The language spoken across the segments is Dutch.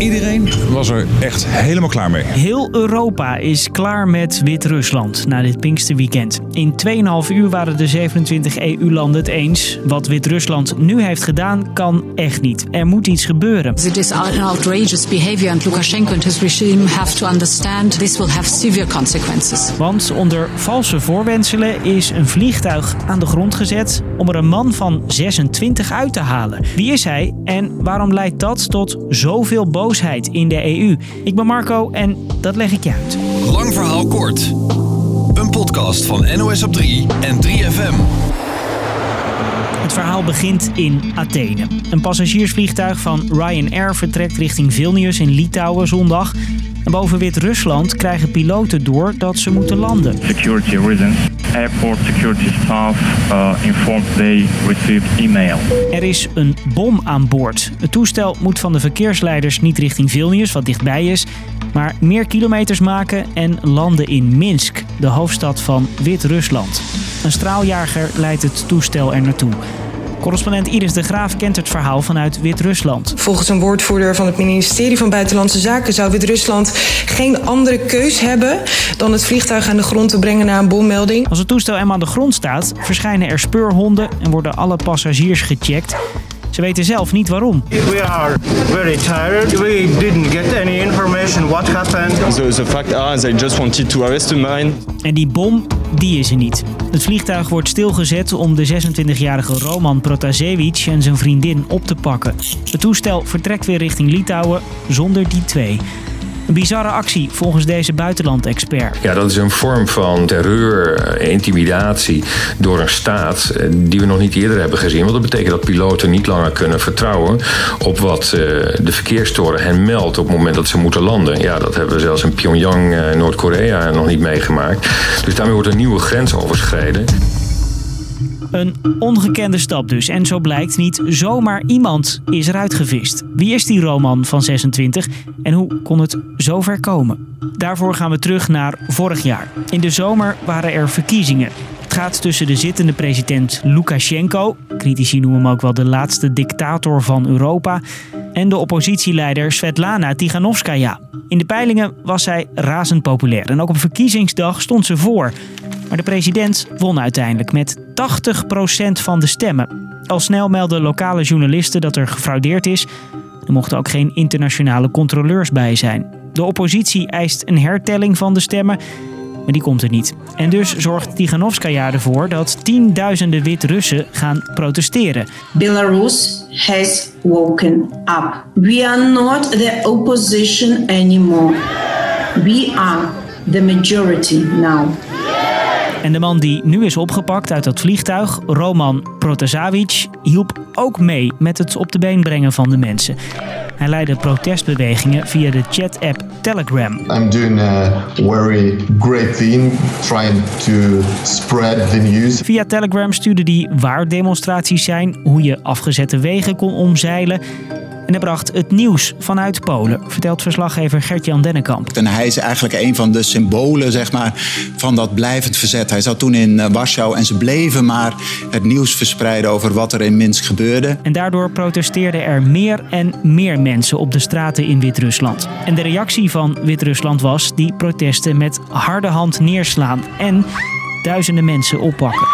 Iedereen was er echt helemaal klaar mee. Heel Europa is klaar met Wit-Rusland na dit Pinksterweekend. In 2,5 uur waren de 27 EU-landen het eens. Wat Wit-Rusland nu heeft gedaan, kan echt niet. Er moet iets gebeuren. It is an outrageous behavior and Lukashenko and his regime have to understand this will have severe consequences. Want onder valse voorwenselen is een vliegtuig aan de grond gezet om er een man van 26 uit te halen. Wie is hij en waarom leidt dat tot zoveel boosheid in de EU? Ik ben Marco en dat leg ik je uit. Lang verhaal kort. Een podcast van NOS op 3 en 3FM. Het verhaal begint in Athene. Een passagiersvliegtuig van Ryanair vertrekt richting Vilnius in Litouwen zondag. En boven Wit-Rusland krijgen piloten door dat ze moeten landen. security reasons. Airport security staff uh, informed they received email. Er is een bom aan boord. Het toestel moet van de verkeersleiders niet richting Vilnius, wat dichtbij is, maar meer kilometers maken en landen in Minsk, de hoofdstad van Wit-Rusland. Een straaljager leidt het toestel er naartoe. Correspondent Iris de Graaf kent het verhaal vanuit Wit-Rusland. Volgens een woordvoerder van het ministerie van Buitenlandse Zaken zou Wit-Rusland geen andere keus hebben dan het vliegtuig aan de grond te brengen na een bommelding. Als het toestel eenmaal aan de grond staat, verschijnen er speurhonden en worden alle passagiers gecheckt. Ze weten zelf niet waarom. We are very tired. We didn't get any information what happened. The, the fact are they just wanted to arrest a man. En die bom, die is er niet. Het vliegtuig wordt stilgezet om de 26-jarige Roman Protasevich en zijn vriendin op te pakken. Het toestel vertrekt weer richting Litouwen zonder die twee. Een bizarre actie volgens deze buitenlandexpert. Ja, dat is een vorm van terreur, eh, intimidatie door een staat eh, die we nog niet eerder hebben gezien. Want dat betekent dat piloten niet langer kunnen vertrouwen op wat eh, de verkeerstoren hen meldt op het moment dat ze moeten landen. Ja, dat hebben we zelfs in Pyongyang, Noord-Korea, nog niet meegemaakt. Dus daarmee wordt een nieuwe grens overschreden. Een ongekende stap dus. En zo blijkt niet zomaar iemand is eruit gevist. Wie is die Roman van 26 en hoe kon het zo ver komen? Daarvoor gaan we terug naar vorig jaar. In de zomer waren er verkiezingen. Het gaat tussen de zittende president Lukashenko, critici noemen hem ook wel de laatste dictator van Europa, en de oppositieleider Svetlana Tiganovskaya. In de peilingen was zij razend populair en ook op verkiezingsdag stond ze voor. Maar de president won uiteindelijk met 80% van de stemmen. Al snel melden lokale journalisten dat er gefraudeerd is. Er mochten ook geen internationale controleurs bij zijn. De oppositie eist een hertelling van de stemmen, maar die komt er niet. En dus zorgt Tiganovskaya ervoor dat tienduizenden Wit-Russen gaan protesteren. Belarus has woken up. We are not the opposition anymore. We are the majority now. En de man die nu is opgepakt uit dat vliegtuig, Roman Protasevich, hielp ook mee met het op de been brengen van de mensen. Hij leidde protestbewegingen via de chat-app Telegram. I'm doing a very great thing, trying to spread the news. Via Telegram stuurde hij waar demonstraties zijn, hoe je afgezette wegen kon omzeilen. En hij bracht het nieuws vanuit Polen, vertelt verslaggever Gert-Jan Dennekamp. En hij is eigenlijk een van de symbolen zeg maar, van dat blijvend verzet. Hij zat toen in eh, Warschau en ze bleven maar het nieuws verspreiden over wat er in Minsk gebeurde. En daardoor protesteerden er meer en meer mensen op de straten in Wit-Rusland. En de reactie van Wit-Rusland was die protesten met harde hand neerslaan en duizenden mensen oppakken.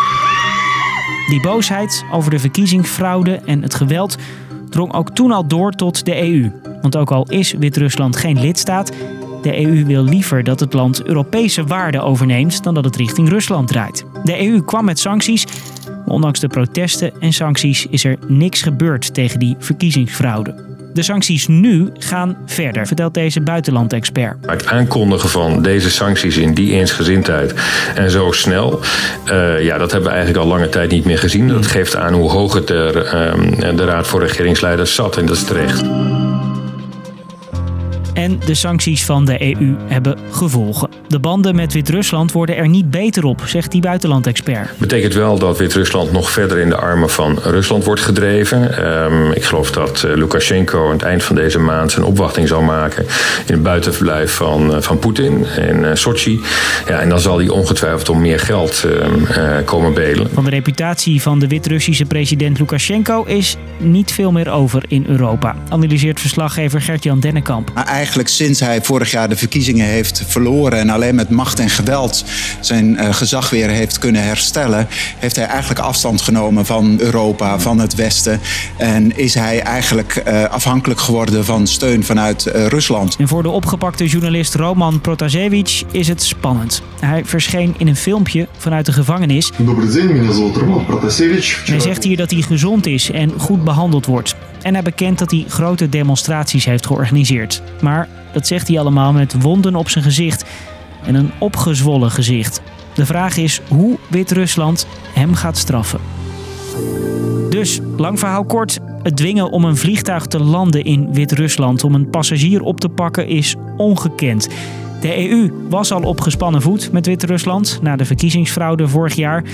Die boosheid over de verkiezingsfraude en het geweld drong ook toen al door tot de EU. Want ook al is Wit-Rusland geen lidstaat, de EU wil liever dat het land Europese waarden overneemt dan dat het richting Rusland draait. De EU kwam met sancties, maar ondanks de protesten en sancties is er niks gebeurd tegen die verkiezingsfraude. De sancties nu gaan verder, vertelt deze buitenlandexpert. Het aankondigen van deze sancties in die eensgezindheid en zo snel, eh, ja, dat hebben we eigenlijk al lange tijd niet meer gezien. Dat geeft aan hoe hoog het er ehm, de Raad voor Regeringsleiders zat en dat is terecht. En de sancties van de EU hebben gevolgen. De banden met Wit-Rusland worden er niet beter op, zegt die buitenlandexpert. Betekent wel dat Wit-Rusland nog verder in de armen van Rusland wordt gedreven. Um, ik geloof dat uh, Lukashenko aan het eind van deze maand zijn opwachting zal maken in het buitenverblijf van, uh, van Poetin in uh, Sochi. Ja, en dan zal hij ongetwijfeld om meer geld ehm, komen bedelen. Van de reputatie van de Wit-Russische president Lukashenko is niet veel meer over in Europa, analyseert verslaggever Gert-Jan Dennekamp. Maar eigenlijk sinds hij vorig jaar de verkiezingen heeft verloren en alleen met macht en geweld zijn uh, gezag weer heeft kunnen herstellen, heeft hij eigenlijk afstand genomen van Europa, van het Westen. En is hij eigenlijk uh, afhankelijk geworden van steun vanuit uh, Rusland. En voor de opgepakte journalist Roman Protasevich is het spannend. Hij verscheen in een filmpje vanuit de gevangenis. Hij zegt hier dat hij gezond is en goed behandeld wordt. En hij bekent dat hij grote demonstraties heeft georganiseerd. Maar dat zegt hij allemaal met wonden op zijn gezicht en een opgezwollen gezicht. De vraag is hoe Wit-Rusland hem gaat straffen. Dus, lang verhaal kort, het dwingen om een vliegtuig te landen in Wit-Rusland om een passagier op te pakken is ongekend. De EU was al op gespannen voet met Wit-Rusland na de verkiezingsfraude vorig jaar.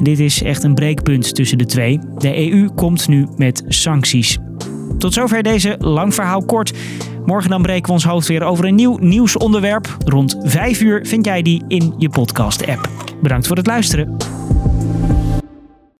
Dit is echt een breekpunt tussen de twee. De EU komt nu met sancties. Tot zover deze lang verhaal kort. Morgen dan breken we ons hoofd weer over een nieuw nieuwsonderwerp. Rond 5 uur vind jij die in je podcast-app. Bedankt voor het luisteren.